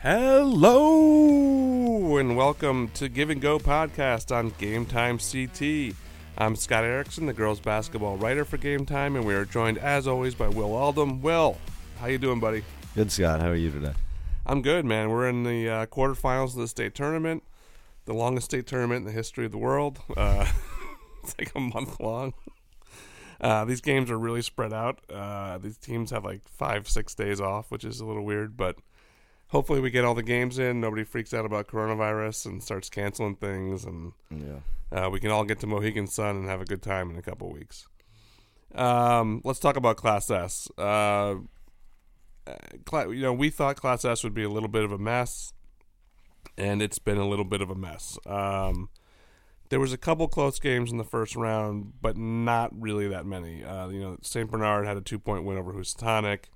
Hello and welcome to Give and Go podcast on Game Time CT. I'm Scott Erickson, the girls basketball writer for Game Time, and we are joined as always by Will Aldham. Will, how you doing, buddy? Good, Scott. How are you today? I'm good, man. We're in the uh, quarterfinals of the state tournament, the longest state tournament in the history of the world. Uh, it's like a month long. Uh, these games are really spread out. Uh, these teams have like five, six days off, which is a little weird, but hopefully we get all the games in. Nobody freaks out about coronavirus and starts canceling things, and Yeah. uh, we can all get to Mohegan Sun and have a good time in a couple weeks. Um, let's talk about Class S. Uh, uh, you know, we thought Class S would be a little bit of a mess, and it's been a little bit of a mess. Um, there was a couple close games in the first round, but not really that many. Uh, you know, St. Bernard had a two-point win over Housatonic,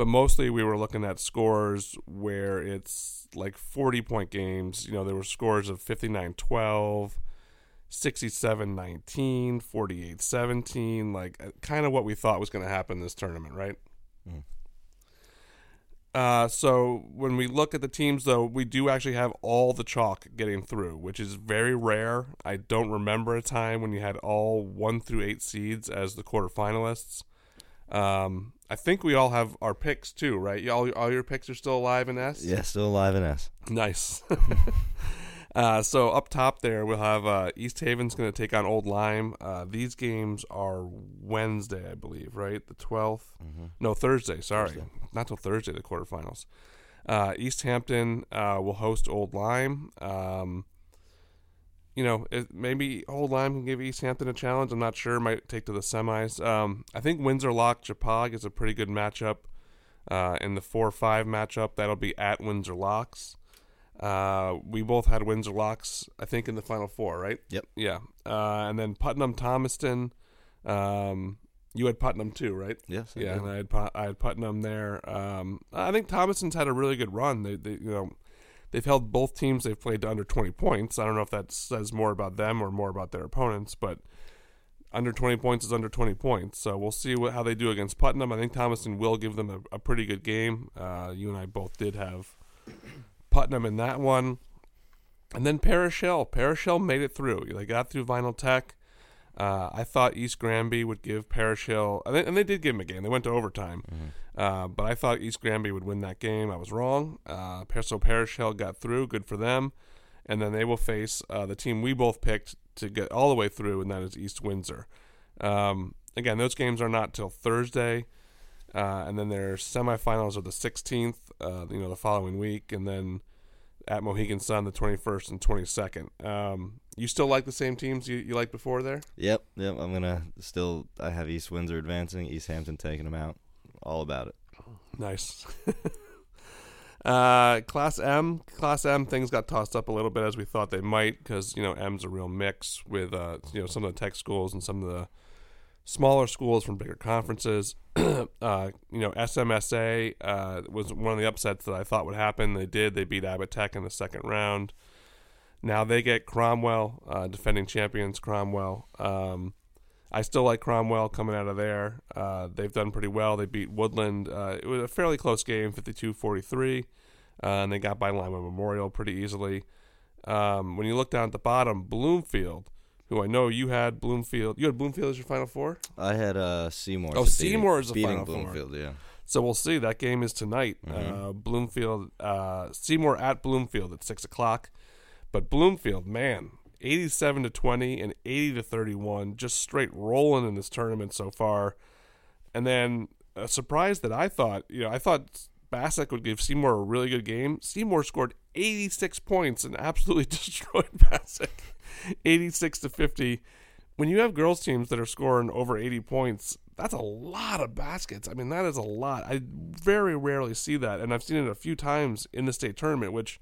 but mostly we were looking at scores where it's like 40-point games. You know, there were scores of 59-12, 67-19, 48-17, like kind of what we thought was going to happen in this tournament, right? Mm. Uh, so when we look at the teams, though, we do actually have all the chalk getting through, which is very rare. I don't remember a time when you had all one through eight seeds as the quarterfinalists. Um, I think we all have our picks too, right? All all your picks are still alive in S. Yeah, still alive in S. Nice. uh, so up top there, we'll have uh, East Haven's going to take on Old Lyme. Uh, these games are Wednesday, I believe, right? The 12th? No, Thursday. Sorry, Thursday. not till Thursday. The quarterfinals. Uh, East Hampton uh, will host Old Lyme. Um, you know, it, maybe Old Lyme can give East Hampton a challenge. I'm not sure. Might take to the semis. Um, I think Windsor Lock Shepaug is a pretty good matchup. Uh, in the four five matchup, that'll be at Windsor Locks. Uh, we both had Windsor Locks, I think, in the final four, right? Yep. Yeah. Uh, and then Putnam Thomaston. Um, you had Putnam too, right? Yes. I Yeah, did. and I had I had Putnam there. Um, I think Thomaston's had a really good run. They, they you know they've held both teams they've played to under twenty points. I don't know if that says more about them or more about their opponents, but under twenty points is under twenty points. So we'll see what, how they do against Putnam. I think Thomaston will give them a, a pretty good game. Uh, you and I both did have Putnam in that one, and then. Parish Hill made it through. They got through Vinal Tech. Uh, I thought East Granby would give Parish Hill, and they, and they did give them a game. They went to overtime, uh, but I thought East Granby would win that game. I was wrong. Uh, so Parish Hill got through. Good for them. And then they will face uh, the team we both picked to get all the way through, and that is East Windsor. Um, again, those games are not till Thursday, uh, and then their semifinals are the 16th. Uh, you know, the following week, and then at Mohegan Sun the 21st and 22nd. Um, you still like the same teams you, you liked before there? Yep. Yep. I'm gonna still. I have East Windsor advancing. East Hampton taking them out. All about it. Nice. uh, class M, Class M, things got tossed up a little bit as we thought they might because you know M's a real mix with uh, you know some of the tech schools and some of the smaller schools from bigger conferences. uh, you know SMSA uh, was one of the upsets that I thought would happen. They did. They beat Abbott Tech in the second round. Now they get Cromwell, uh, defending champions Cromwell. Um, I still like Cromwell coming out of there. Uh, they've done pretty well. They beat Woodland. Uh, it was a fairly close game, 52-43, uh, and they got by Lyman Memorial pretty easily. Um, when you look down at the bottom, Bloomfield, who I know you had Bloomfield. You had Bloomfield as your Final Four? I had uh Seymour. Oh, Seymour is the beating Final Four. Bloomfield. Yeah. So we'll see. That game is tonight. Uh, Bloomfield, uh, Seymour at Bloomfield at six o'clock. But Bloomfield, man, eighty-seven to twenty and eighty to thirty-one, just straight rolling in this tournament so far. And then a surprise that I thought, you know, I thought Bassick would give Seymour a really good game. Seymour scored eighty-six points and absolutely destroyed Bassick, eighty-six to fifty. When you have girls teams that are scoring over eighty points, that's a lot of baskets. I mean, that is a lot. I very rarely see that, and I've seen it a few times in the state tournament, which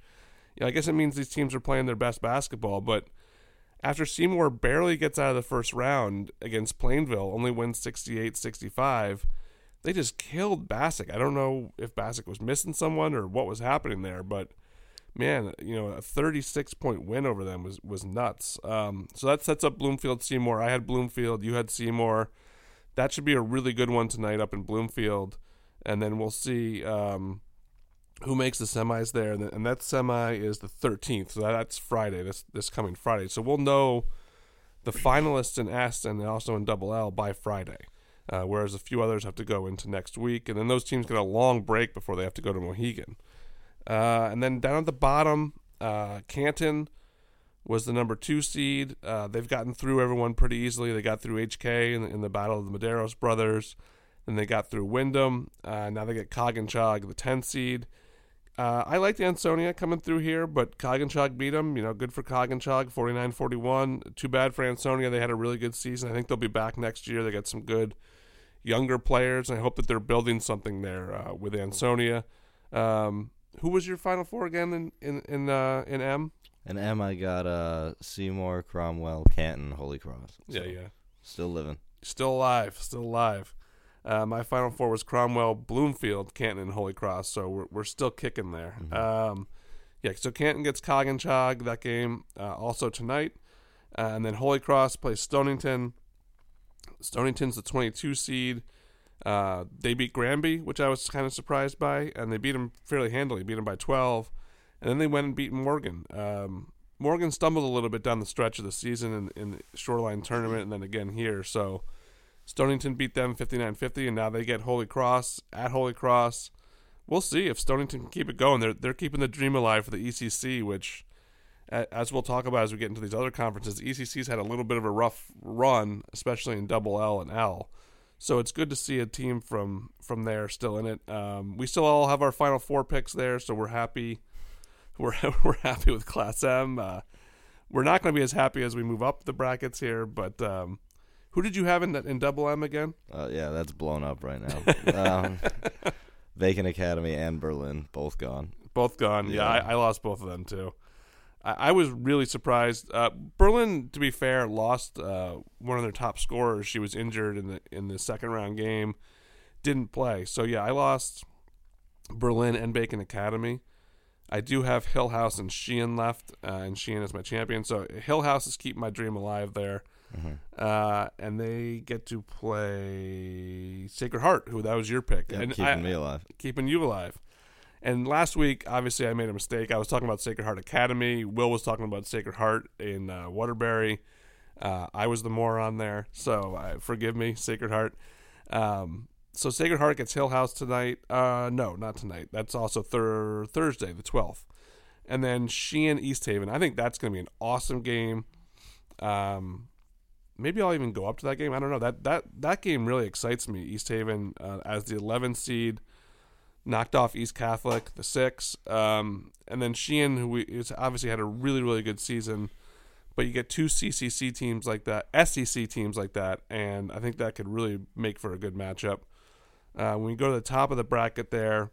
you know, I guess it means these teams are playing their best basketball. But after Seymour barely gets out of the first round against Plainville, only wins 68 65, they just killed Bassick. I don't know if Bassick was missing someone or what was happening there, but man, you know, a 36 point win over them was, was nuts. Um, so that sets up Bloomfield Seymour. I had Bloomfield, you had Seymour. That should be a really good one tonight up in Bloomfield. And then we'll see um, who makes the semis there, and, and that semi is the 13th, so that's Friday. This this coming Friday, so we'll know the finalists in S and also in Double L by Friday. Uh, whereas a few others have to go into next week, and then those teams get a long break before they have to go to Mohegan. Uh, and then down at the bottom, uh, Canton was the number two seed. Uh, they've gotten through everyone pretty easily. They got through HK in, in the battle of the Medeiros brothers. Then they got through Windham. Uh, now they get Coginchaug, the 10 seed. Uh, I like the Ansonia coming through here, but Coginchaug beat them. You know, good for Coginchaug, 49-41. Too bad for Ansonia. They had a really good season. I think they'll be back next year. They got some good younger players, and I hope that they're building something there uh, with Ansonia. Um, who was your final four again in in in, uh, in M? In M, I got uh, Seymour, Cromwell, Canton, Holy Cross. So yeah, yeah. Still living. Still alive. Still alive. Uh, my final four was Cromwell, Bloomfield, Canton, and Holy Cross. So we're, we're still kicking there. Mm-hmm. Um, yeah, so Canton gets Coginchaug that game uh, also tonight. Uh, and then Holy Cross plays Stonington. Stonington's the 22 seed. Uh, they beat Granby, which I was kind of surprised by, and they beat them fairly handily, beat them by 12. And then they went and beat Morgan. Um, Morgan stumbled a little bit down the stretch of the season in, in the Shoreline tournament and then again here. So Stonington beat them 59 50, and now they get Holy Cross at Holy Cross. We'll see if Stonington can keep it going. They're, they're keeping the dream alive for the ECC, which, as we'll talk about as we get into these other conferences, the ECC's had a little bit of a rough run, especially in double L and L. So it's good to see a team from from there still in it. Um, we still all have our final four picks there, so we're happy. We're we're happy with Class M. Uh, we're not going to be as happy as we move up the brackets here, but um, who did you have in in Double M again? Uh, yeah, that's blown up right now. um, Bacon Academy and Berlin both gone. Both gone. Yeah, yeah I, I, lost both of them too. I, I was really surprised. Uh, Berlin, to be fair, lost uh, one of their top scorers. She was injured in the in the second round game, didn't play. So yeah, I lost Berlin and Bacon Academy. I do have Hill House and Sheehan left, uh, and Sheehan is my champion. So Hill House is keeping my dream alive there. Mm-hmm. Uh, and they get to play Sacred Heart, who that was your pick, and keeping I, me alive, keeping you alive. And last week, obviously, I made a mistake. I was talking about Sacred Heart Academy. Will was talking about Sacred Heart in uh, Waterbury. Uh, I was the moron there, so uh, forgive me, Sacred Heart. Um, so Sacred Heart gets Hill House tonight. Uh, no, not tonight. That's also thir- Thursday, the twelfth. And then Sheehan East Haven. I think that's going to be an awesome game. Um, maybe I'll even go up to that game. I don't know. That that that game really excites me. East Haven uh, as the 11th seed, knocked off East Catholic, the six, um, and then Sheehan, who we, has obviously had a really really good season. But you get two CCC teams like that, SEC teams like that, and I think that could really make for a good matchup. Uh, when you go to the top of the bracket there,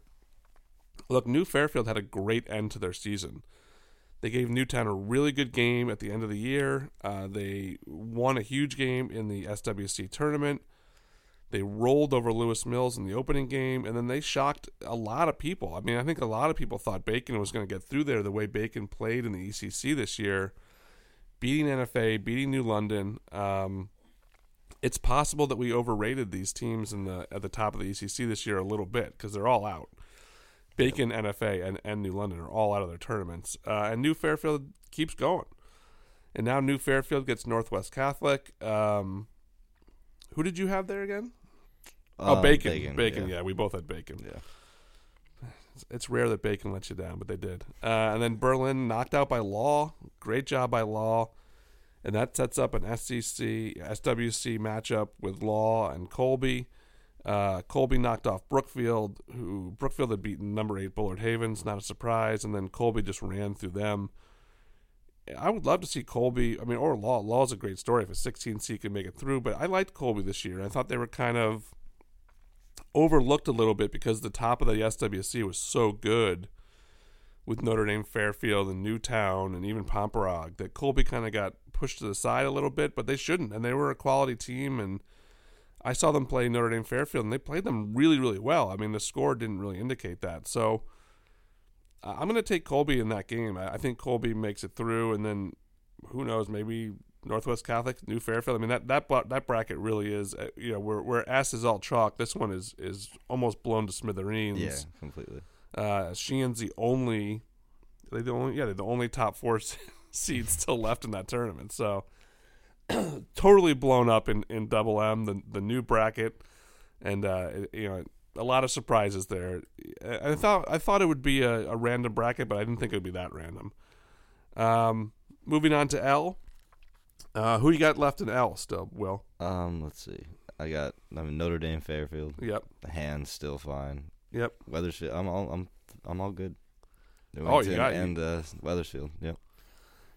look, New Fairfield had a great end to their season. They gave Newtown a really good game at the end of the year. Uh, they won a huge game in the SWC tournament. They rolled over Lewis Mills in the opening game, and then they shocked a lot of people. I mean, I think a lot of people thought Bacon was going to get through there the way Bacon played in the ECC this year, beating NFA, beating New London. Um, it's possible that we overrated these teams in the at the top of the ECC this year a little bit because they're all out. Bacon, NFA, and, and New London are all out of their tournaments. Uh, and New Fairfield keeps going. And now New Fairfield gets Northwest Catholic. Um, who did you have there again? oh, um, Bacon. Bacon, Bacon yeah. yeah. we both had Bacon. Yeah. It's, it's rare that Bacon lets you down, but they did. Uh, and then Berlin knocked out by Law. Great job by Law. And that sets up an SEC, SWC matchup with Law and Colby. Uh, Colby knocked off Brookfield, who Brookfield had beaten number eight Bullard Havens, not a surprise, and then Colby just ran through them. I would love to see Colby. I mean, or Law. Law is a great story if a 16 seed can make it through, but I liked Colby this year. I thought they were kind of overlooked a little bit because the top of the SWC was so good with Notre Dame, Fairfield, and Newtown, and even Pomperaug that Colby kind of got pushed to the side a little bit, but they shouldn't. And they were a quality team, and I saw them play Notre Dame Fairfield, and they played them really, really well. I mean, the score didn't really indicate that. So uh, I'm going to take Colby in that game. I, I, think Colby makes it through, and then who knows? Maybe Northwest Catholic, New Fairfield. I mean, that that that bracket really is. Uh, you know, where where S is all chalk. This one is is almost blown to smithereens. Yeah, completely. Uh, Sheehan's the only, they the only, yeah, they're the only top four seeds still left in that tournament. So totally blown up in, in Double M, the the new bracket, and uh, you know a lot of surprises there. I thought I thought it would be a, a random bracket, but I didn't think it would be that random. Um, moving on to L. Uh, who you got left in L still? Will. Um, let's see. I got I mean Notre Dame Fairfield. Yep. The hands still fine. Yep. Wethersfield. I'm all I'm I'm all good. Oh, you got- and uh, Wethersfield. Yep.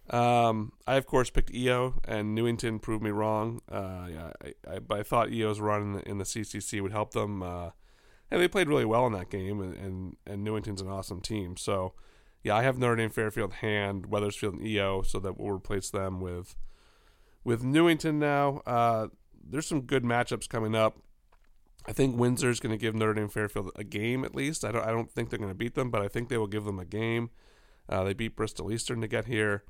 Um, I of course picked EO, and Newington proved me wrong. Uh, yeah, I, I, but I thought EO's run in the, in the CCC would help them. Uh, and they played really well in that game, and, and, and Newington's an awesome team. So, yeah, I have Notre Dame, Fairfield, Hand, Wethersfield, and EO, so that we'll replace them with with Newington now. Uh, there's some good matchups coming up. I think Windsor's going to give Notre Dame Fairfield a game at least. I don't I don't think they're going to beat them, but I think they will give them a game. Uh, they beat Bristol Eastern to get here.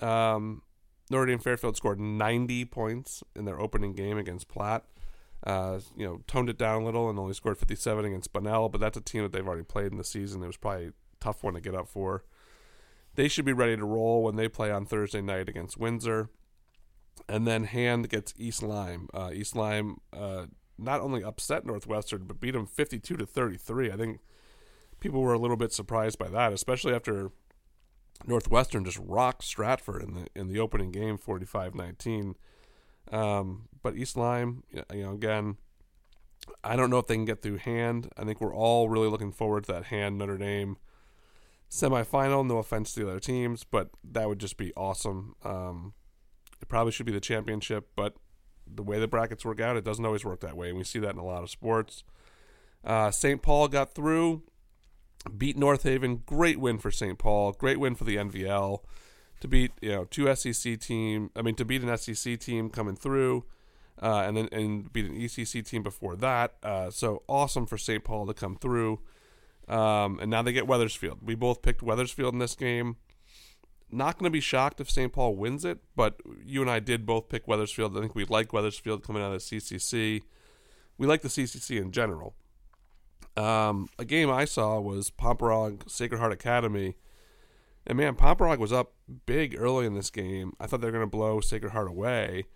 Um, Notre Dame Fairfield scored 90 points in their opening game against Platt. Uh, you know, toned it down a little and only scored 57 against Bunnell, but that's a team that they've already played in the season. It was probably a tough one to get up for. They should be ready to roll when they play on Thursday night against Windsor. And then Hand gets East Lyme. Uh, East Lyme uh, not only upset Northwestern, but beat them 52 to 33. I think people were a little bit surprised by that, especially after Northwestern just rocked Stratford in the in the opening game, 45-19. Um, but East Lyme, you know, again, I don't know if they can get through Hand. I think we're all really looking forward to that Hand Notre Dame semifinal. No offense to the other teams, but that would just be awesome. Um, it probably should be the championship, but the way the brackets work out, it doesn't always work that way, and we see that in a lot of sports. Uh, St. Paul got through, beat North Haven. Great win for St. Paul. Great win for the NVL to beat you know two SEC team. I mean to beat an SEC team coming through, uh, and then and beat an ECC team before that. Uh, so awesome for St. Paul to come through. Um, and now they get Wethersfield. We both picked Wethersfield in this game. Not going to be shocked if St. Paul wins it, but you and I did both pick Wethersfield. I think we like Wethersfield coming out of the CCC. We like the CCC in general. Um, a game I saw was Pomperaug Sacred Heart Academy. And man, Pomperaug was up big early in this game. I thought they were going to blow Sacred Heart away.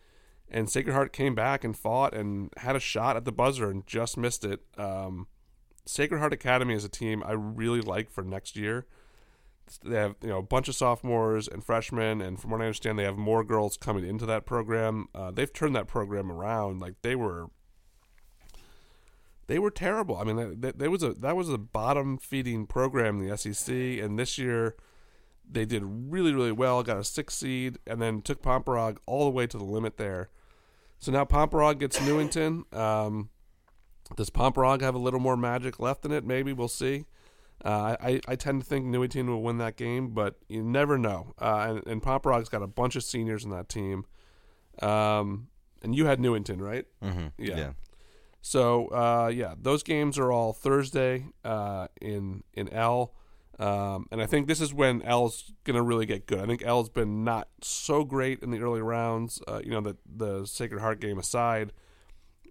And Sacred Heart came back and fought and had a shot at the buzzer and just missed it. Um, Sacred Heart Academy is a team I really like for next year. They have you know a bunch of sophomores and freshmen, and from what I understand, they have more girls coming into that program. Uh, they've turned that program around. Like they were they were terrible. I mean, that, that was a that was a bottom feeding program in the SEC, and this year they did really really well. Got a six seed, and then took Pomperaug all the way to the limit there. So now Pomperaug gets Newington. Um, does Pomperaug have a little more magic left in it? Maybe we'll see. Uh, I, I tend to think Newington will win that game, but you never know. Uh, and, and Pomperaug's got a bunch of seniors in that team. Um, and you had Newington, right? Mm-hmm. Yeah. yeah. So uh, yeah, those games are all Thursday uh, in in L, um, and I think this is when L's gonna really get good. I think L's been not so great in the early rounds. Uh, you know, the the Sacred Heart game aside,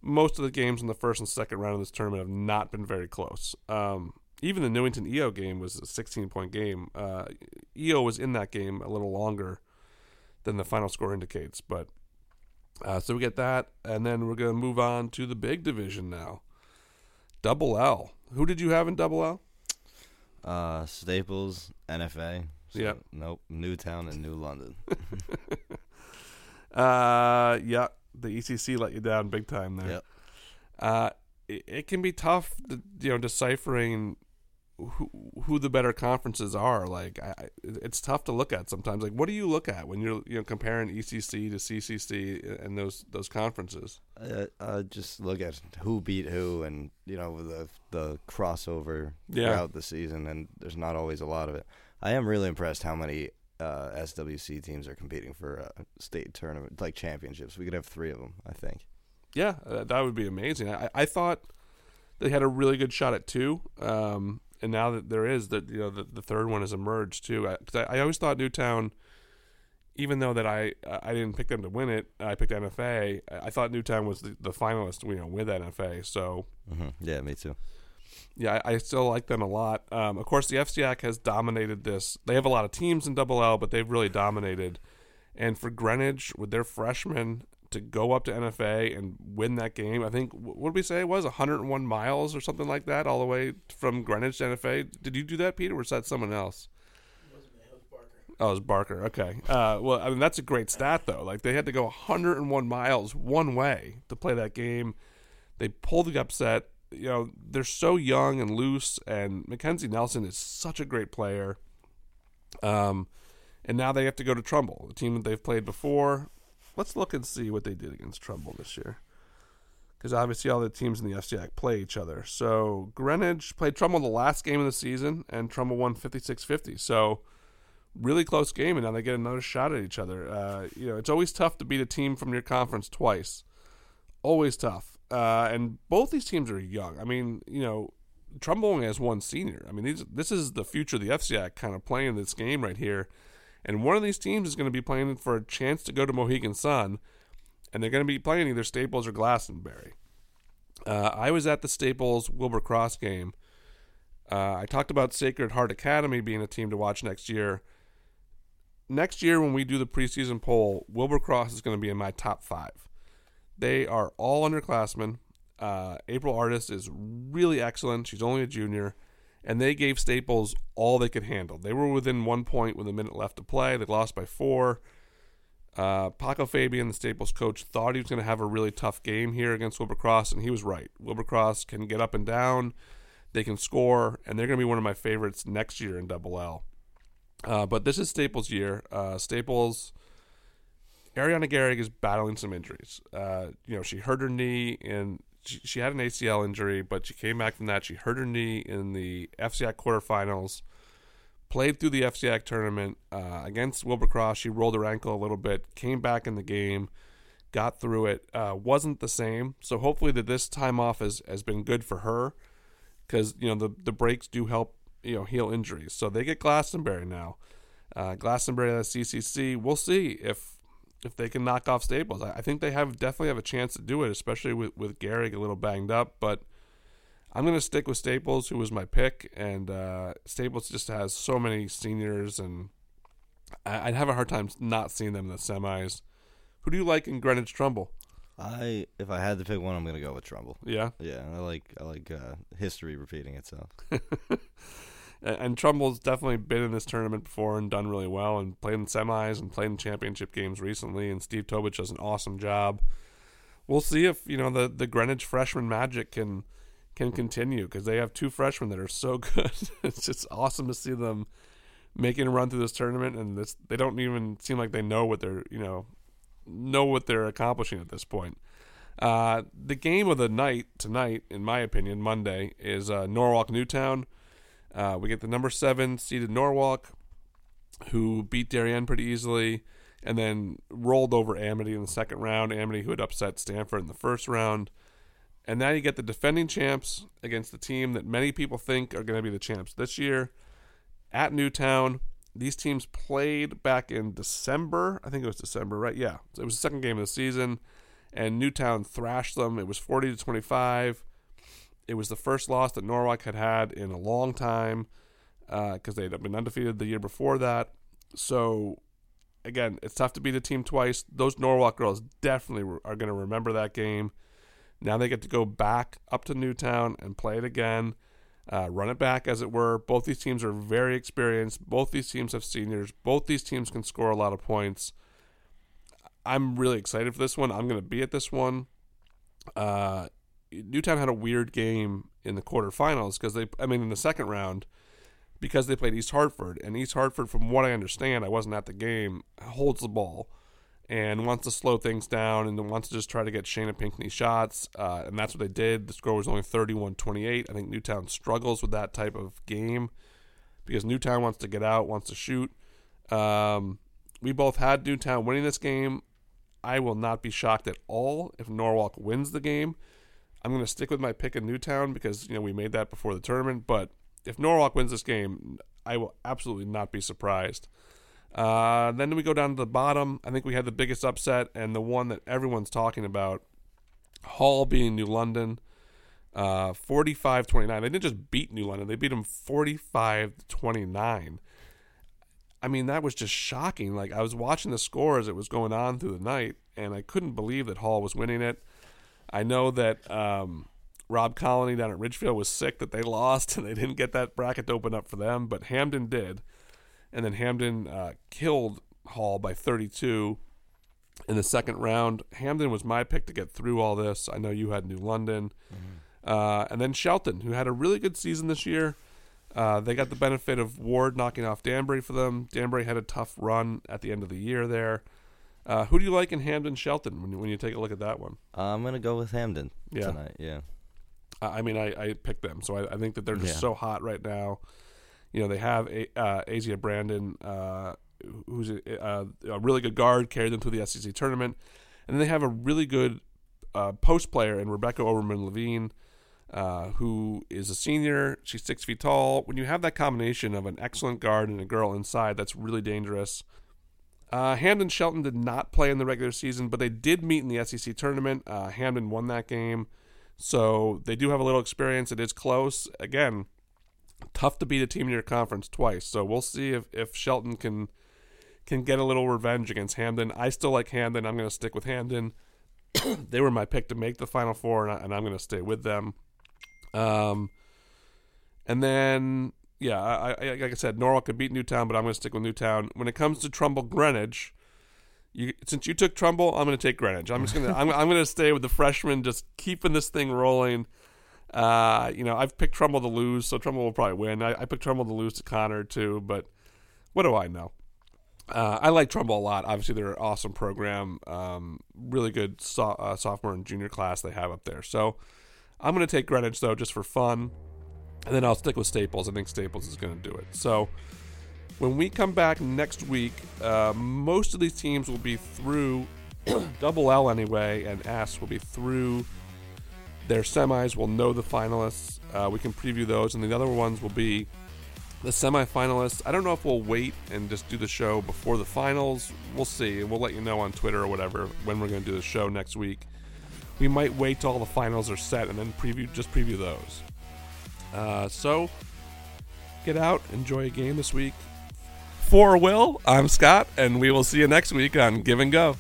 most of the games in the first and second round of this tournament have not been very close. Um, even the Newington EO game was a 16 point game. Uh, EO was in that game a little longer than the final score indicates, but uh, so we get that, and then we're to move on to the big division now. Double L. Who did you have in Double L? Uh, Staples, NFA. So, Yep. Nope. Newtown and New London. Uh, yeah, the ECC let you down big time there. Yep. Uh, it, it can be tough, to, you know, deciphering who who the better conferences are. Like, I, it's tough to look at sometimes. Like, what do you look at when you're you know comparing ECC to CCC and those those conferences? uh, uh, just look at who beat who, and you know the the crossover Yeah. throughout the season, and there's not always a lot of it. I am really impressed how many uh, SWC teams are competing for state tournament like championships. We could have three of them, I think. Yeah, uh, that would be amazing. I, I thought they had a really good shot at two, um, and now that there is that you know the, the third one has emerged too. I, I, I always thought Newtown, even though that I I didn't pick them to win it, I picked NFA. I I thought Newtown was the, the finalist, you know, with NFA. So hmm Yeah, me too. Yeah, I, I still like them a lot. Um, of course, the FCIAC has dominated this. They have a lot of teams in Double L, but they've really dominated. And for Greenwich, with their freshmen to go up to NFA and win that game, I think what did we say it was 101 miles or something like that, all the way from Greenwich to NFA. Did you do that, Peter, or was that someone else? Oh, it was Barker. Okay. Uh, well, I mean that's a great stat though. Like they had to go 101 miles one way to play that game. They pulled the upset. You know they're so young and loose, and Mackenzie Nelson is such a great player. Um, and now they have to go to Trumbull, a team that they've played before. Let's look and see what they did against Trumbull this year. Because obviously all the teams in the FCIAC play each other. So Greenwich played Trumbull the last game of the season, and Trumbull won 56-50. So really close game, and now they get another shot at each other. Uh, you know, it's always tough to beat a team from your conference twice. Always tough. Uh, and both these teams are young. I mean, you know, Trumbull only has one senior. I mean, these, this is the future of the FCIAC kind of playing this game right here. And one of these teams is going to be playing for a chance to go to Mohegan Sun, and they're going to be playing either Staples or Glastonbury. Uh, I was at the Staples Wilbur Cross game. Uh, I talked about Sacred Heart Academy being a team to watch next year next year when we do the preseason poll, Wilbur Cross is going to be in my top five. They are all underclassmen. Uh, April Artist is really excellent. She's only a junior, and they gave Staples all they could handle. They were within one point with a minute left to play. They lost by four. Uh, Paco Fabian, the Staples coach, thought he was going to have a really tough game here against Wilbur Cross, and he was right. Wilbur Cross can get up and down, they can score, and they're going to be one of my favorites next year in Double L. Uh, but this is Staples' year. Uh, Staples, Ariana Garrig is battling some injuries. Uh, you know, she hurt her knee and she, had an ACL injury, but she came back from that. She hurt her knee in the FCIAC quarterfinals. Played through the FCIAC tournament uh, against Wilbur Cross. She rolled her ankle a little bit, came back in the game, got through it. Uh, wasn't the same. So hopefully that this time off has, has been good for her because you know the the breaks do help you know heal injuries. So they get Glastonbury now. Uh, Glastonbury at CCC. We'll see if if they can knock off Staples. I, I, think they have definitely have a chance to do it, especially with with Garrig a little banged up. But I'm going to stick with Staples, who was my pick, and uh, Staples just has so many seniors, and I, would have a hard time not seeing them in the semis. Who do you like in Greenwich Trumbull? I if I had to pick one, I'm gonna go with Trumbull. Yeah, yeah. I like I like uh, history repeating itself. and Trumbull's definitely been in this tournament before and done really well and played in semis and played in championship games recently. And Steve Tobich does an awesome job. We'll see if you know the the Greenwich freshman magic can can continue because they have two freshmen that are so good. it's just awesome to see them making a run through this tournament, and this they don't even seem like they know what they're you know know what they're accomplishing at this point. Uh, the game of the night tonight, in my opinion, Monday is uh, Norwalk Newtown. Uh, we get the number seven seeded Norwalk, who beat Darien pretty easily, and then rolled over Amity in the second round. Amity, who had upset Stamford in the first round. And now you get the defending champs against the team that many people think are going to be the champs this year at Newtown. These teams played back in December. I think it was December, right? Yeah. It was the second game of the season. And Newtown thrashed them. It was 40 to 25. It was the first loss that Norwalk had had in a long time because uh, they'd been undefeated the year before that. So, again, it's tough to beat a team twice. Those Norwalk girls definitely are going to remember that game. Now they get to go back up to Newtown and play it again, uh, run it back, as it were. Both these teams are very experienced. Both these teams have seniors. Both these teams can score a lot of points. I'm really excited for this one. I'm going to be at this one. Uh, Newtown had a weird game in the quarterfinals because they, I mean, in the second round, because they played East Hartford, and East Hartford, from what I understand, I wasn't at the game, holds the ball and wants to slow things down and wants to just try to get Shayna Pinckney shots, uh, and that's what they did. The score was only 31-28. I think Newtown struggles with that type of game because Newtown wants to get out, wants to shoot. Um, we both had Newtown winning this game. I will not be shocked at all if Norwalk wins the game. I'm going to stick with my pick in Newtown because you know we made that before the tournament. But if Norwalk wins this game, I will absolutely not be surprised. Uh, then we go down to the bottom. I think we had the biggest upset and the one that everyone's talking about. Hall being New London. uh, 45-29. They didn't just beat New London; they beat them 45-29. I mean, that was just shocking. Like I was watching the score as it was going on through the night, and I couldn't believe that Hall was winning it. I know that um, Rob Colony down at Ridgefield was sick that they lost and they didn't get that bracket to open up for them, but Hamden did, and then Hamden uh, killed Hall by 32 in the second round. Hamden was my pick to get through all this. I know you had New London, mm-hmm. uh, and then Shelton, who had a really good season this year. Uh, they got the benefit of Ward knocking off Danbury for them. Danbury had a tough run at the end of the year there. Uh, who do you like in Hamden Shelton when you, when you take a look at that one? Uh, I'm gonna go with Hamden yeah. tonight. Yeah. I mean, I, I picked them, so I, I think that they're just yeah. so hot right now. You know, they have a, uh, Asia Brandon, uh, who's a, uh, a, really good guard, carried them through the SEC tournament, and then they have a really good uh, post player in Rebecca Oberman Levine, uh, who is a senior. She's six feet tall. When you have that combination of an excellent guard and a girl inside, that's really dangerous. Uh, Hamden Shelton did not play in the regular season, but they did meet in the SEC tournament. Uh, Hamden won that game, so they do have a little experience. It is close. Again, tough to beat a team in your conference twice. So we'll see if, if Shelton can can get a little revenge against Hamden. I still like Hamden. I'm going to stick with Hamden. they were my pick to make the Final Four, and, I, am going to stay with them. Um, and then yeah, I, I, like I said, Norwalk could beat Newtown, but I'm going to stick with Newtown. When it comes to Trumbull Greenwich, you, since you took Trumbull, I'm going to take Greenwich. I'm just going to I'm, I'm going to stay with the freshmen, just keeping this thing rolling. Uh, you know, I've picked Trumbull to lose, so Trumbull will probably win. I, I picked Trumbull to lose to Conard too, but what do I know? Uh, I like Trumbull a lot. Obviously, they're an awesome program, um, really good so, uh, sophomore and junior class they have up there. So I'm going to take Greenwich though, just for fun. And then I'll stick with Staples. I think Staples is going to do it. So when we come back next week, uh, most of these teams will be through double L anyway, and S will be through their semis. We'll know the finalists. Uh, we can preview those, and the other ones will be the semifinalists. I don't know if we'll wait and just do the show before the finals. We'll see. We'll let you know on Twitter or whatever when we're going to do the show next week. We might wait till all the finals are set and then preview just preview those. Uh, so get out, enjoy a game this week. For Will, I'm Scott, and we will see you next week on Give and Go.